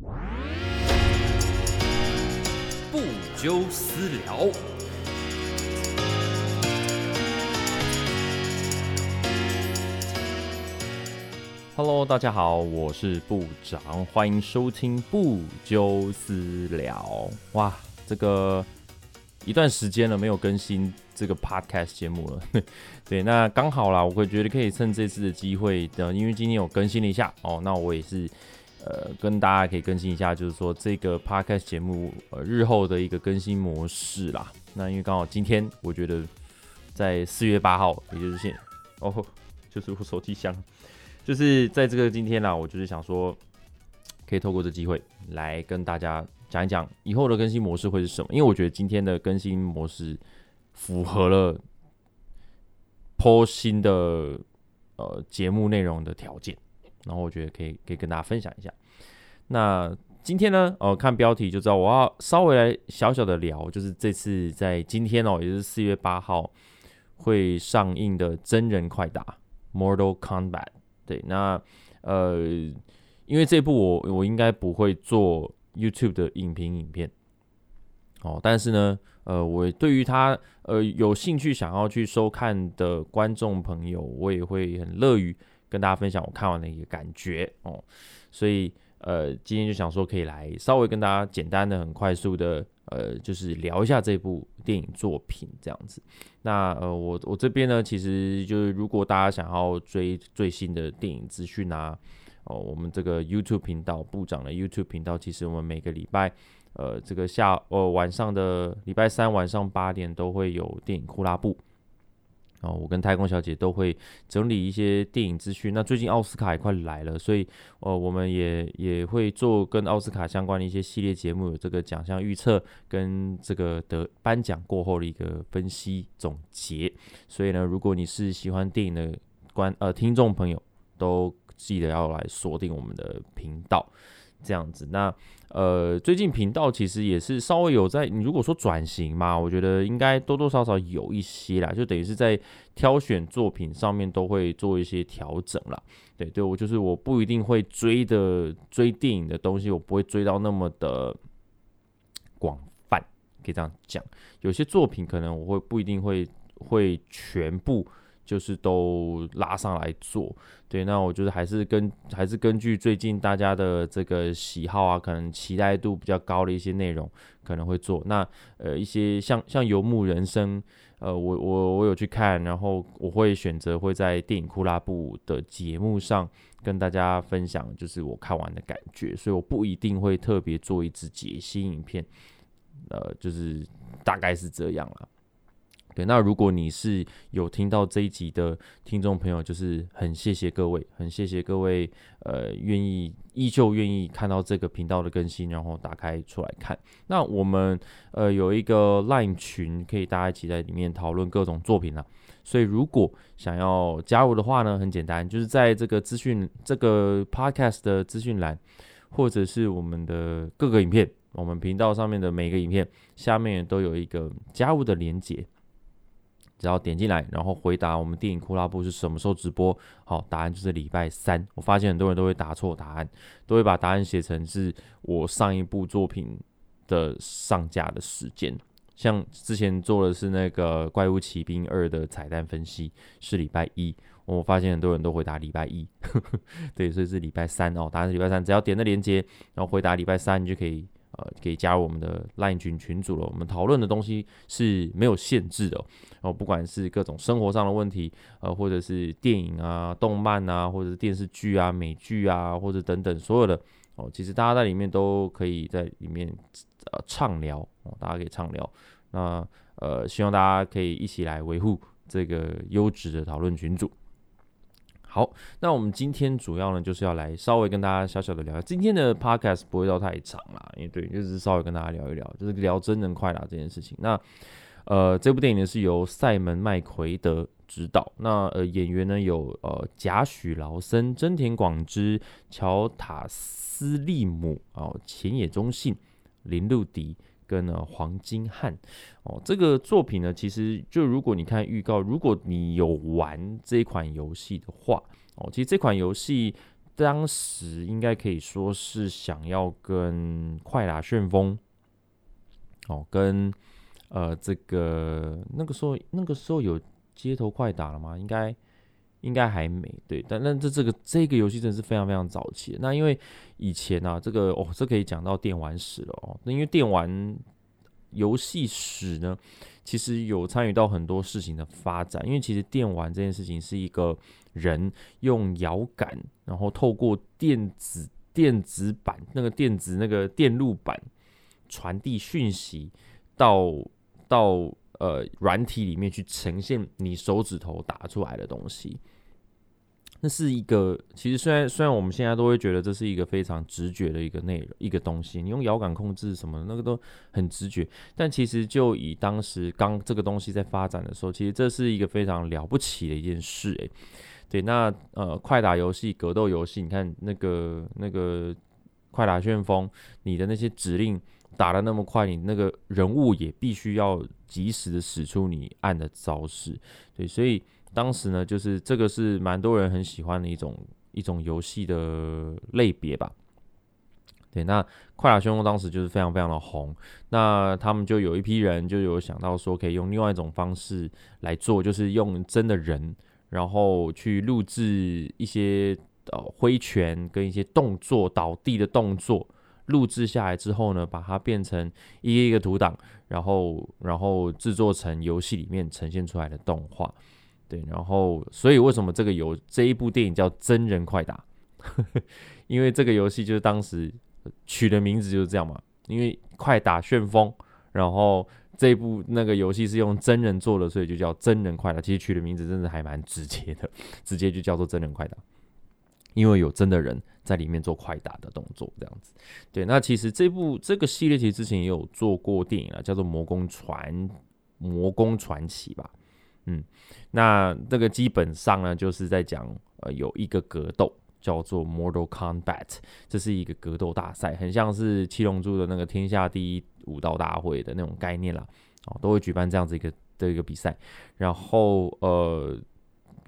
不纠私聊。Hello，大家好，我是部长，欢迎收听不纠私聊。哇，这个一段时间了没有更新这个 Podcast 节目了，对，那刚好啦，我会觉得可以趁这次的机会的，因为今天有更新了一下哦，那我也是呃跟大家可以更新一下，就是说这个 Podcast 节目呃日后的一个更新模式啦。那因为刚好今天我觉得在四月八号，也就是现哦，就是我手机响。就是在这个今天啦，我就是想说，可以透过这机会来跟大家讲一讲以后的更新模式会是什么。因为我觉得今天的更新模式符合了剖新的呃节目内容的条件，然后我觉得可以可以跟大家分享一下。那今天呢，呃，看标题就知道我要稍微来小小的聊，就是这次在今天哦，也是四月八号会上映的真人快打《Mortal Kombat》。对，那呃，因为这部我我应该不会做 YouTube 的影评影片，哦，但是呢，呃，我对于他呃有兴趣想要去收看的观众朋友，我也会很乐于跟大家分享我看完的一个感觉哦，所以呃，今天就想说可以来稍微跟大家简单的、很快速的。呃，就是聊一下这部电影作品这样子。那呃，我我这边呢，其实就是如果大家想要追最新的电影资讯啊，哦，我们这个 YouTube 频道部长的 YouTube 频道，其实我们每个礼拜，呃，这个下呃晚上的礼拜三晚上八点都会有电影库拉布。哦，我跟太空小姐都会整理一些电影资讯。那最近奥斯卡也快来了，所以呃，我们也也会做跟奥斯卡相关的一些系列节目，有这个奖项预测跟这个得颁奖过后的一个分析总结。所以呢，如果你是喜欢电影的观呃听众朋友，都记得要来锁定我们的频道。这样子，那呃，最近频道其实也是稍微有在，你如果说转型嘛，我觉得应该多多少少有一些啦，就等于是在挑选作品上面都会做一些调整啦。对，对我就是我不一定会追的追电影的东西，我不会追到那么的广泛，可以这样讲。有些作品可能我会不一定会会全部。就是都拉上来做，对，那我觉得还是跟还是根据最近大家的这个喜好啊，可能期待度比较高的一些内容可能会做。那呃一些像像游牧人生，呃我我我有去看，然后我会选择会在电影库拉布的节目上跟大家分享，就是我看完的感觉，所以我不一定会特别做一支解析影片，呃就是大概是这样了。那如果你是有听到这一集的听众朋友，就是很谢谢各位，很谢谢各位，呃，愿意依旧愿意看到这个频道的更新，然后打开出来看。那我们呃有一个 Line 群，可以大家一起在里面讨论各种作品啦。所以如果想要加入的话呢，很简单，就是在这个资讯这个 Podcast 的资讯栏，或者是我们的各个影片，我们频道上面的每个影片下面都有一个加入的连接。只要点进来，然后回答我们电影库拉布是什么时候直播？好，答案就是礼拜三。我发现很多人都会答错答案，都会把答案写成是我上一部作品的上架的时间。像之前做的是那个《怪物骑兵二》的彩蛋分析，是礼拜一。我发现很多人都回答礼拜一，对，所以是礼拜三哦。答案是礼拜三，只要点那链接，然后回答礼拜三，你就可以。呃，可以加入我们的 LINE 群群组了。我们讨论的东西是没有限制的哦，不管是各种生活上的问题，呃，或者是电影啊、动漫啊，或者是电视剧啊、美剧啊，或者等等所有的哦，其实大家在里面都可以在里面呃畅聊哦，大家可以畅聊。那呃，希望大家可以一起来维护这个优质的讨论群组。好，那我们今天主要呢就是要来稍微跟大家小小的聊，今天的 podcast 不会到太长啦，因为对，就是稍微跟大家聊一聊，就是聊真人快打这件事情。那呃，这部电影呢是由塞门麦奎德执导，那呃演员呢有呃贾许劳森、真田广之、乔塔斯利姆哦、前野中信、林路迪。跟呢黄金汉哦，这个作品呢，其实就如果你看预告，如果你有玩这款游戏的话哦，其实这款游戏当时应该可以说是想要跟快打旋风，哦，跟呃这个那个时候那个时候有街头快打了吗？应该应该还没对，但但这这个这个游戏真的是非常非常早期。那因为以前呢，这个哦，这可以讲到电玩史了哦。那因为电玩游戏史呢，其实有参与到很多事情的发展。因为其实电玩这件事情是一个人用摇杆，然后透过电子电子板那个电子那个电路板传递讯息到到呃软体里面去呈现你手指头打出来的东西。那是一个，其实虽然虽然我们现在都会觉得这是一个非常直觉的一个内容一个东西，你用摇杆控制什么那个都很直觉，但其实就以当时刚这个东西在发展的时候，其实这是一个非常了不起的一件事诶。对，那呃快打游戏、格斗游戏，你看那个那个快打旋风，你的那些指令打的那么快，你那个人物也必须要及时的使出你按的招式，对，所以。当时呢，就是这个是蛮多人很喜欢的一种一种游戏的类别吧。对，那快打旋风当时就是非常非常的红，那他们就有一批人就有想到说，可以用另外一种方式来做，就是用真的人，然后去录制一些呃挥拳跟一些动作、倒地的动作，录制下来之后呢，把它变成一个一个图档，然后然后制作成游戏里面呈现出来的动画。对，然后所以为什么这个游这一部电影叫《真人快打》？因为这个游戏就是当时取的名字就是这样嘛。因为快打旋风，然后这一部那个游戏是用真人做的，所以就叫真人快打。其实取的名字真的还蛮直接的，直接就叫做真人快打。因为有真的人在里面做快打的动作，这样子。对，那其实这部这个系列其实之前也有做过电影啊，叫做《魔宫传魔宫传奇》吧。嗯，那这个基本上呢，就是在讲，呃，有一个格斗叫做 Mortal Combat 这是一个格斗大赛，很像是七龙珠的那个天下第一武道大会的那种概念啦，哦，都会举办这样子一个的一个比赛，然后呃，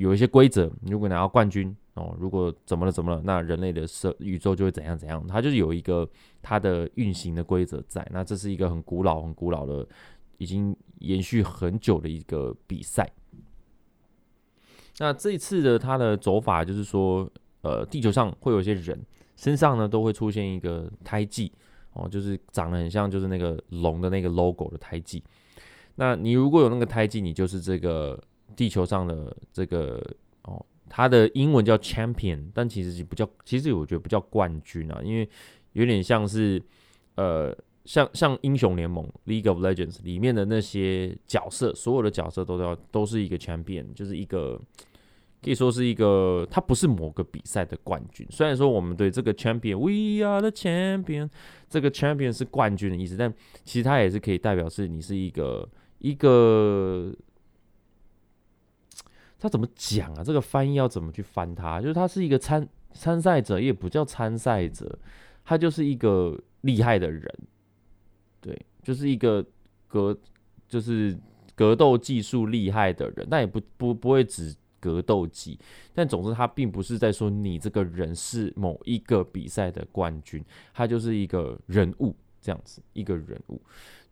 有一些规则，如果拿到冠军哦，如果怎么了怎么了，那人类的社宇宙就会怎样怎样，它就是有一个它的运行的规则在，那这是一个很古老很古老的。已经延续很久的一个比赛。那这一次的它的走法就是说，呃，地球上会有一些人身上呢都会出现一个胎记哦，就是长得很像就是那个龙的那个 logo 的胎记。那你如果有那个胎记，你就是这个地球上的这个哦，它的英文叫 champion，但其实不叫，其实我觉得不叫冠军啊，因为有点像是呃。像像英雄联盟 League of Legends 里面的那些角色，所有的角色都要都是一个 champion，就是一个可以说是一个，它不是某个比赛的冠军。虽然说我们对这个 champion，We are the champion，这个 champion 是冠军的意思，但其实它也是可以代表是你是一个一个，他怎么讲啊？这个翻译要怎么去翻它？就是他是一个参参赛者，也不叫参赛者，他就是一个厉害的人。对，就是一个格，就是格斗技术厉害的人，但也不不不会指格斗技，但总之他并不是在说你这个人是某一个比赛的冠军，他就是一个人物这样子，一个人物。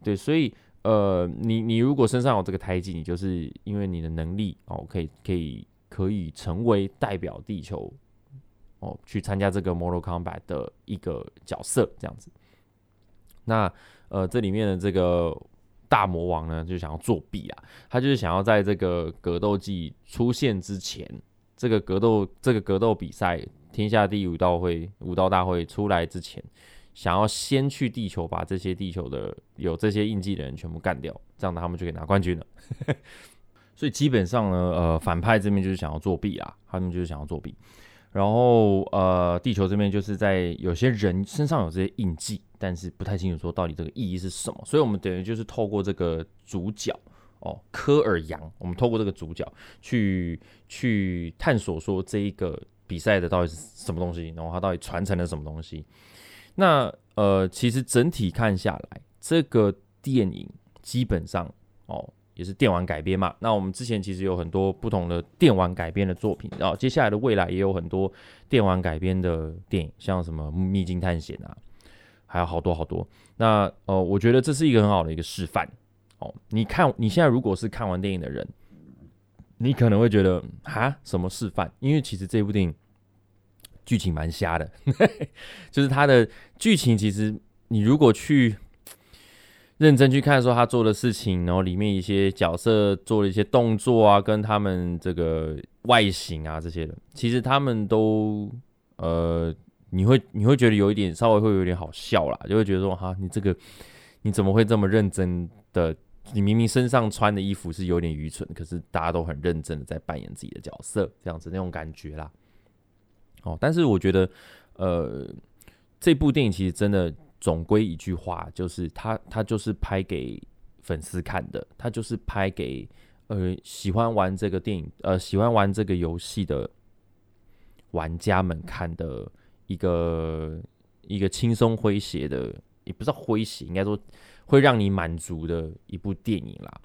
对，所以呃，你你如果身上有这个胎记，你就是因为你的能力哦，可以可以可以成为代表地球哦，去参加这个 Mortal Kombat 的一个角色这样子。那呃，这里面的这个大魔王呢，就想要作弊啊，他就是想要在这个格斗技出现之前，这个格斗这个格斗比赛天下第五道会武道大会出来之前，想要先去地球把这些地球的有这些印记的人全部干掉，这样他们就可以拿冠军了。所以基本上呢，呃，反派这边就是想要作弊啊，他们就是想要作弊。然后呃，地球这边就是在有些人身上有这些印记，但是不太清楚说到底这个意义是什么。所以我们等于就是透过这个主角哦，科尔扬，我们透过这个主角去 去探索说这一个比赛的到底是什么东西，然后它到底传承了什么东西。那呃，其实整体看下来，这个电影基本上哦，也是电玩改编嘛。那我们之前其实有很多不同的电玩改编的作品，然后接下来的未来也有很多电玩改编的电影，像什么《秘境探险》啊，还有好多好多。那呃，我觉得这是一个很好的一个示范哦。你看，你现在如果是看完电影的人，你可能会觉得啊，什么示范？因为其实这部电影剧情蛮瞎的，就是它的剧情其实你如果去。认真去看说他做的事情，然后里面一些角色做了一些动作啊，跟他们这个外形啊这些的，其实他们都呃，你会你会觉得有一点稍微会有点好笑啦，就会觉得说哈，你这个你怎么会这么认真的？你明明身上穿的衣服是有点愚蠢，可是大家都很认真的在扮演自己的角色，这样子那种感觉啦。哦，但是我觉得呃，这部电影其实真的。总归一句话，就是他他就是拍给粉丝看的，他就是拍给呃喜欢玩这个电影呃喜欢玩这个游戏的玩家们看的一个一个轻松诙谐的，也不知道诙谐，应该说会让你满足的一部电影啦。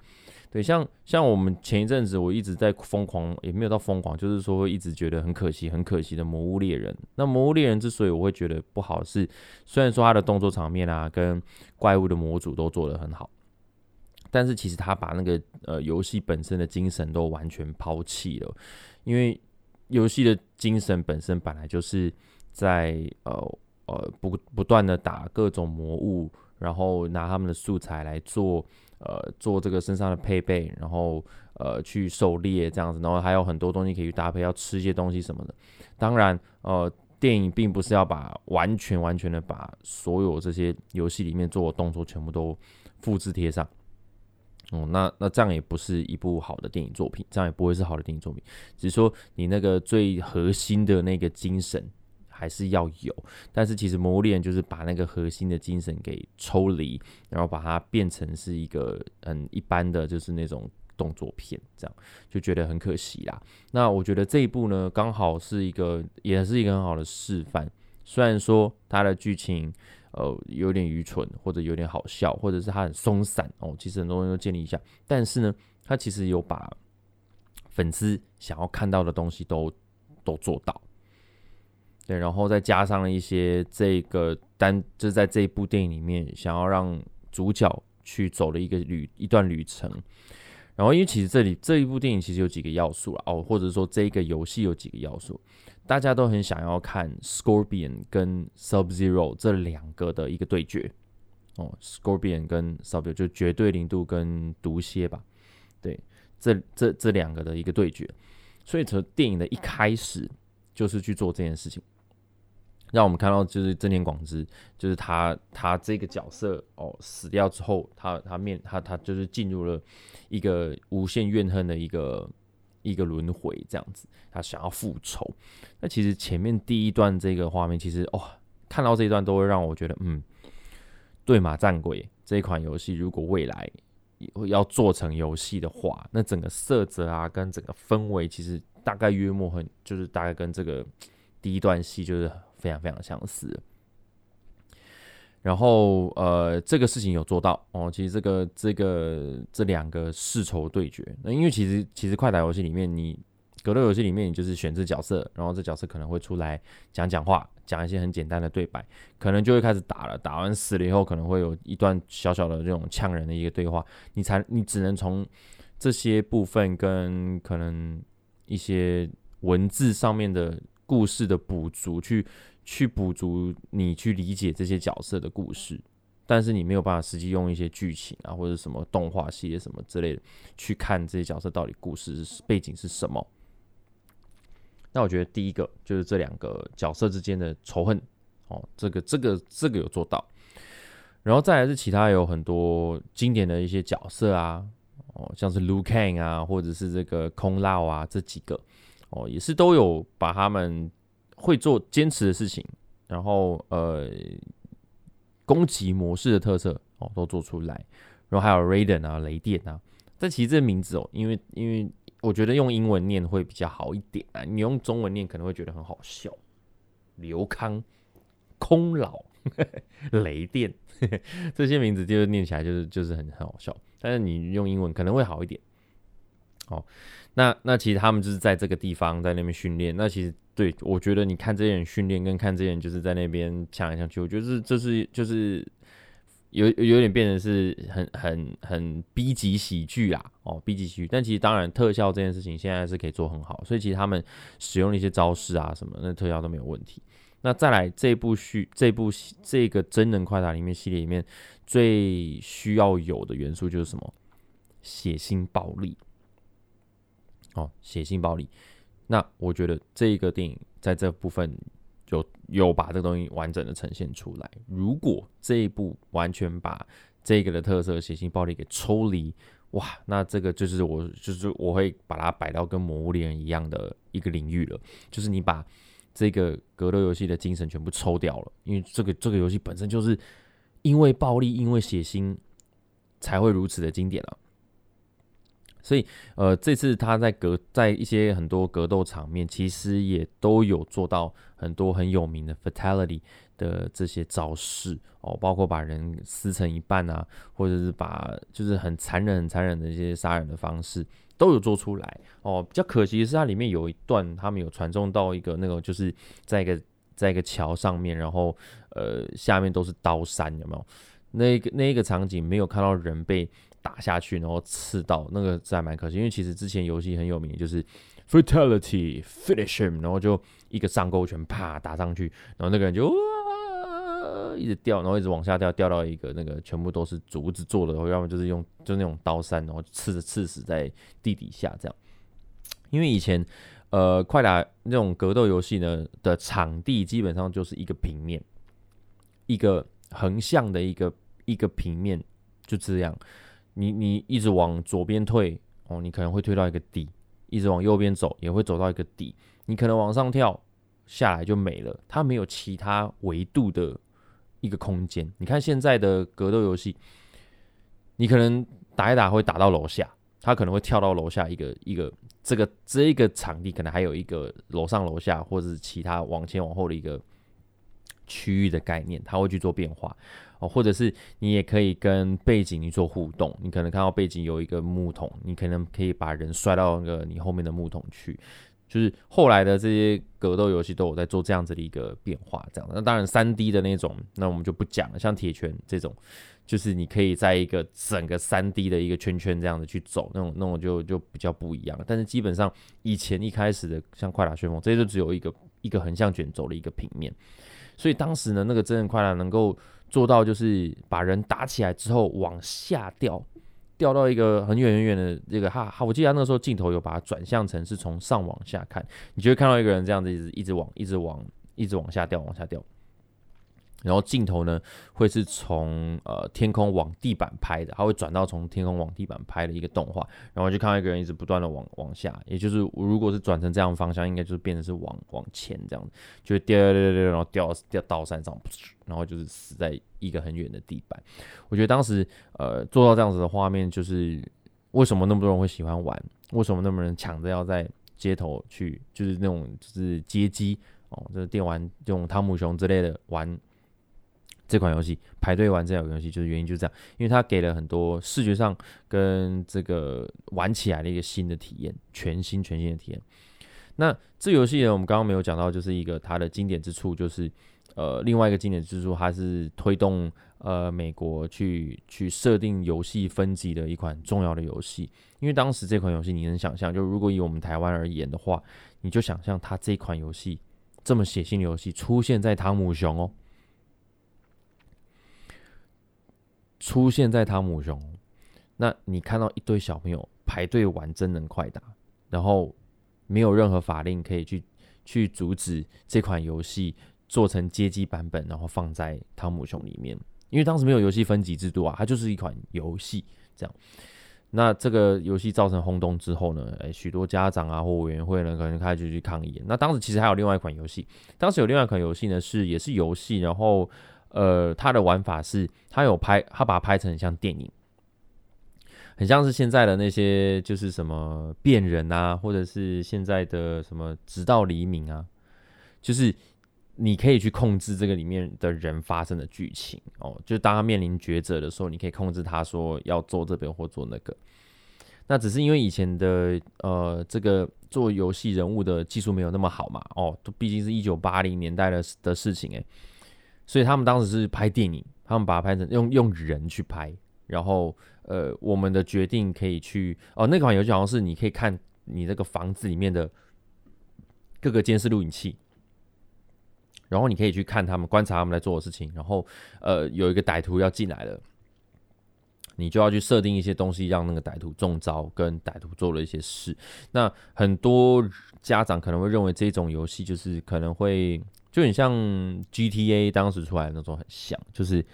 对，像像我们前一阵子，我一直在疯狂，也没有到疯狂，就是说一直觉得很可惜，很可惜的《魔物猎人》。那《魔物猎人》之所以我会觉得不好，是虽然说他的动作场面啊，跟怪物的模组都做得很好，但是其实他把那个呃游戏本身的精神都完全抛弃了。因为游戏的精神本身本来就是在呃呃不不断的打各种魔物，然后拿他们的素材来做。呃，做这个身上的配备，然后呃去狩猎这样子，然后还有很多东西可以去搭配，要吃一些东西什么的。当然，呃，电影并不是要把完全完全的把所有这些游戏里面做的动作全部都复制贴上。哦，那那这样也不是一部好的电影作品，这样也不会是好的电影作品。只是说你那个最核心的那个精神。还是要有，但是其实《魔物猎人》就是把那个核心的精神给抽离，然后把它变成是一个很一般的就是那种动作片，这样就觉得很可惜啦。那我觉得这一部呢，刚好是一个也是一个很好的示范。虽然说它的剧情呃有点愚蠢，或者有点好笑，或者是它很松散哦，其实很多东西都建立一下，但是呢，它其实有把粉丝想要看到的东西都都做到。对，然后再加上了一些这个单，就是在这一部电影里面想要让主角去走的一个旅一段旅程。然后，因为其实这里这一部电影其实有几个要素了哦，或者说这个游戏有几个要素，大家都很想要看 Scorpion 跟 Sub Zero 这两个的一个对决哦，Scorpion 跟 Sub 就绝对零度跟毒蝎吧，对，这这这两个的一个对决。所以从电影的一开始就是去做这件事情。让我们看到，就是真田广之，就是他他这个角色哦死掉之后，他他面他他就是进入了一个无限怨恨的一个一个轮回这样子，他想要复仇。那其实前面第一段这个画面，其实哦看到这一段都会让我觉得，嗯，对马战鬼这一款游戏，如果未来要做成游戏的话，那整个色泽啊跟整个氛围，其实大概约莫很就是大概跟这个第一段戏就是。非常非常相似，然后呃，这个事情有做到哦。其实这个这个这两个世仇对决，那因为其实其实快打游戏里面，你格斗游戏里面，你就是选这角色，然后这角色可能会出来讲讲话，讲一些很简单的对白，可能就会开始打了。打完死了以后，可能会有一段小小的这种呛人的一个对话，你才你只能从这些部分跟可能一些文字上面的故事的补足去。去补足你去理解这些角色的故事，但是你没有办法实际用一些剧情啊，或者什么动画系列什么之类的去看这些角色到底故事背景是什么。那我觉得第一个就是这两个角色之间的仇恨哦，这个这个这个有做到，然后再来是其他有很多经典的一些角色啊，哦，像是 Lu Kang 啊，或者是这个空浪啊，这几个哦，也是都有把他们。会做坚持的事情，然后呃，攻击模式的特色哦都做出来，然后还有 Raiden 啊，雷电啊。但其实这名字哦，因为因为我觉得用英文念会比较好一点啊，你用中文念可能会觉得很好笑。刘康、空老、雷电 这些名字就是念起来就是就是很很好笑。但是你用英文可能会好一点。哦，那那其实他们就是在这个地方在那边训练。那其实对我觉得，你看这些人训练跟看这些人就是在那边抢来抢去，我觉得是这是就是有有点变成是很很很 B 级喜剧啦，哦 B 级喜剧。但其实当然特效这件事情现在是可以做很好，所以其实他们使用的一些招式啊什么，那特效都没有问题。那再来这部剧这部这个真人快打里面系列里面最需要有的元素就是什么？血腥暴力。哦，血腥暴力，那我觉得这一个电影在这部分有有把这个东西完整的呈现出来。如果这一部完全把这个的特色血腥暴力给抽离，哇，那这个就是我就是我会把它摆到跟魔物猎人一样的一个领域了。就是你把这个格斗游戏的精神全部抽掉了，因为这个这个游戏本身就是因为暴力、因为血腥才会如此的经典了。所以，呃，这次他在格在一些很多格斗场面，其实也都有做到很多很有名的 fatality 的这些招式哦，包括把人撕成一半啊，或者是把就是很残忍、很残忍的一些杀人的方式都有做出来哦。比较可惜的是，它里面有一段他们有传送到一个那个，就是在一个在一个桥上面，然后呃下面都是刀山，有没有？那个那一个场景没有看到人被。打下去，然后刺到那个，还蛮可惜。因为其实之前游戏很有名，就是 fatality finish him，然后就一个上勾拳，啪打上去，然后那个人就哇一直掉，然后一直往下掉，掉到一个那个全部都是竹子做的，要么就是用就那种刀山，然后刺着刺死在地底下这样。因为以前呃快打那种格斗游戏呢的场地基本上就是一个平面，一个横向的一个一个平面，就这样。你你一直往左边退哦，你可能会退到一个底；一直往右边走，也会走到一个底。你可能往上跳下来就没了，它没有其他维度的一个空间。你看现在的格斗游戏，你可能打一打会打到楼下，它可能会跳到楼下一个一个这个这一个场地，可能还有一个楼上楼下或者是其他往前往后的一个区域的概念，它会去做变化。或者是你也可以跟背景你做互动，你可能看到背景有一个木桶，你可能可以把人摔到那个你后面的木桶去。就是后来的这些格斗游戏都有在做这样子的一个变化，这样。那当然三 D 的那种，那我们就不讲了。像铁拳这种，就是你可以在一个整个三 D 的一个圈圈这样子去走，那种那种就就比较不一样。但是基本上以前一开始的像快打旋风，这些就只有一个一个横向卷轴的一个平面，所以当时呢，那个真人快打能够。做到就是把人打起来之后往下掉，掉到一个很远很远的这个哈哈，我记得那个时候镜头有把它转向成是从上往下看，你就会看到一个人这样子一直一直往一直往一直往下掉往下掉。然后镜头呢，会是从呃天空往地板拍的，它会转到从天空往地板拍的一个动画，然后就看到一个人一直不断的往往下，也就是如果是转成这样方向，应该就是变成是往往前这样子，就掉掉掉掉，然后掉掉到山上，然后就是死在一个很远的地板。我觉得当时呃做到这样子的画面，就是为什么那么多人会喜欢玩，为什么那么多人抢着要在街头去，就是那种就是街机哦，就是电玩这种汤姆熊之类的玩。这款游戏排队玩这款游戏，就是原因就是这样，因为它给了很多视觉上跟这个玩起来的一个新的体验，全新全新的体验。那这游戏呢，我们刚刚没有讲到，就是一个它的经典之处，就是呃另外一个经典之处，它是推动呃美国去去设定游戏分级的一款重要的游戏。因为当时这款游戏，你能想象，就如果以我们台湾而言的话，你就想象它这款游戏这么血腥的游戏出现在汤姆熊哦。出现在汤姆熊，那你看到一堆小朋友排队玩真人快打，然后没有任何法令可以去去阻止这款游戏做成街机版本，然后放在汤姆熊里面，因为当时没有游戏分级制度啊，它就是一款游戏这样。那这个游戏造成轰动之后呢，诶，许多家长啊或委员会呢，可能开始去抗议。那当时其实还有另外一款游戏，当时有另外一款游戏呢，是也是游戏，然后。呃，它的玩法是，它有拍，它把它拍成很像电影，很像是现在的那些，就是什么变人啊，或者是现在的什么直到黎明啊，就是你可以去控制这个里面的人发生的剧情哦，就当他面临抉择的时候，你可以控制他说要做这边或做那个。那只是因为以前的呃这个做游戏人物的技术没有那么好嘛，哦，毕竟是一九八零年代的的事情诶，所以他们当时是拍电影，他们把它拍成用用人去拍，然后呃我们的决定可以去哦那款游戏好像是你可以看你那个房子里面的各个监视录影器。然后你可以去看他们，观察他们在做的事情。然后，呃，有一个歹徒要进来了，你就要去设定一些东西，让那个歹徒中招，跟歹徒做了一些事。那很多家长可能会认为这种游戏就是可能会就很像 GTA 当时出来的那种很像，就是。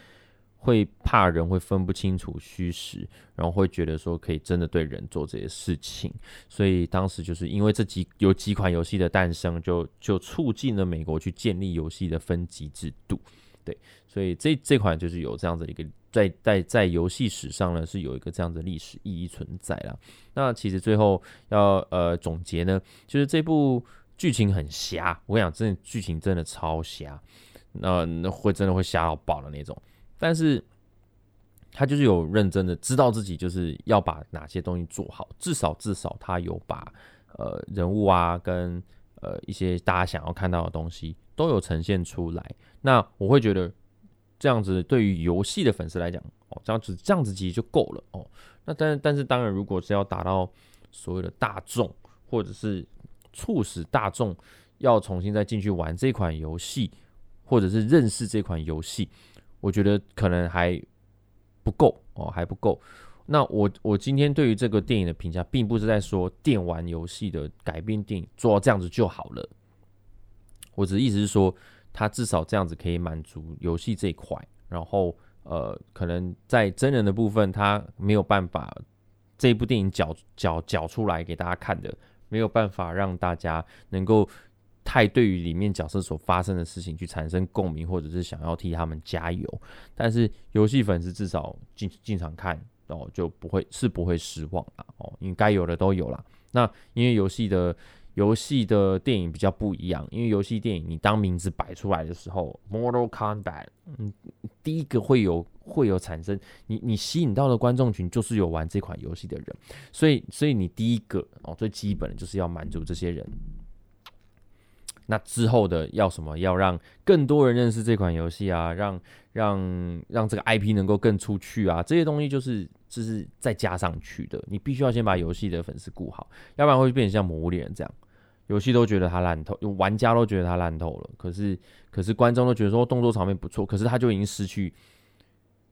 会怕人会分不清楚虚实，然后会觉得说可以真的对人做这些事情，所以当时就是因为这几有几款游戏的诞生，就就促进了美国去建立游戏的分级制度，对，所以这这款就是有这样子一个在在在游戏史上呢是有一个这样的历史意义存在了。那其实最后要呃总结呢，就是这部剧情很瞎，我跟你讲，真的剧情真的超瞎，那那会真的会瞎到爆的那种。但是他就是有认真的知道自己就是要把哪些东西做好，至少至少他有把呃人物啊跟呃一些大家想要看到的东西都有呈现出来。那我会觉得这样子对于游戏的粉丝来讲哦，这样子这样子其实就够了哦。那但但是当然，如果是要达到所谓的大众，或者是促使大众要重新再进去玩这款游戏，或者是认识这款游戏。我觉得可能还不够哦，还不够。那我我今天对于这个电影的评价，并不是在说电玩游戏的改编电影做到这样子就好了。我只意思是说，它至少这样子可以满足游戏这一块。然后呃，可能在真人的部分，它没有办法这部电影搅搅搅出来给大家看的，没有办法让大家能够。太对于里面角色所发生的事情去产生共鸣，或者是想要替他们加油，但是游戏粉丝至少进进场看哦，就不会是不会失望啦哦，因为该有的都有了。那因为游戏的游戏的电影比较不一样，因为游戏电影你当名字摆出来的时候，Mortal Kombat，嗯，第一个会有会有产生你你吸引到的观众群就是有玩这款游戏的人，所以所以你第一个哦最基本的就是要满足这些人。那之后的要什么？要让更多人认识这款游戏啊，让让让这个 IP 能够更出去啊，这些东西就是就是再加上去的。你必须要先把游戏的粉丝顾好，要不然会变成像《魔物猎人》这样，游戏都觉得它烂透，玩家都觉得它烂透了。可是可是观众都觉得说动作场面不错，可是他就已经失去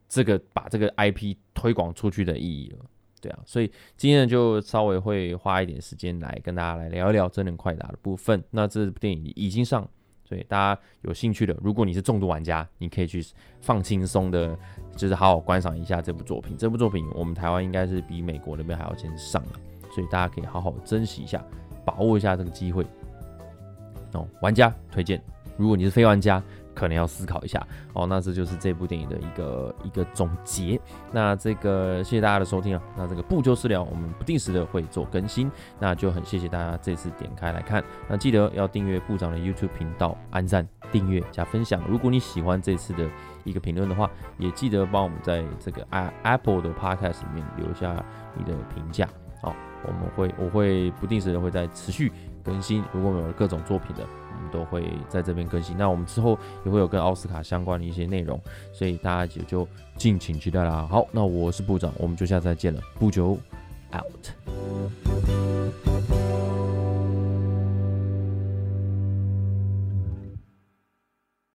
这个把这个 IP 推广出去的意义了。对啊，所以今天呢就稍微会花一点时间来跟大家来聊一聊真人快打的部分。那这部电影已经上，所以大家有兴趣的，如果你是重度玩家，你可以去放轻松的，就是好好观赏一下这部作品。这部作品我们台湾应该是比美国那边还要先上了，所以大家可以好好珍惜一下，把握一下这个机会。哦，玩家推荐，如果你是非玩家。可能要思考一下哦，那这就是这部电影的一个一个总结。那这个谢谢大家的收听啊，那这个不纠私聊，我们不定时的会做更新，那就很谢谢大家这次点开来看。那记得要订阅部长的 YouTube 频道，按赞、订阅加分享。如果你喜欢这次的一个评论的话，也记得帮我们在这个 Apple 的 Podcast 里面留下你的评价。好，我们会我会不定时的会在持续更新，如果有各种作品的。我们都会在这边更新，那我们之后也会有跟奥斯卡相关的一些内容，所以大家也就敬请期待啦。好，那我是部长，我们就下次再见了，不久 out。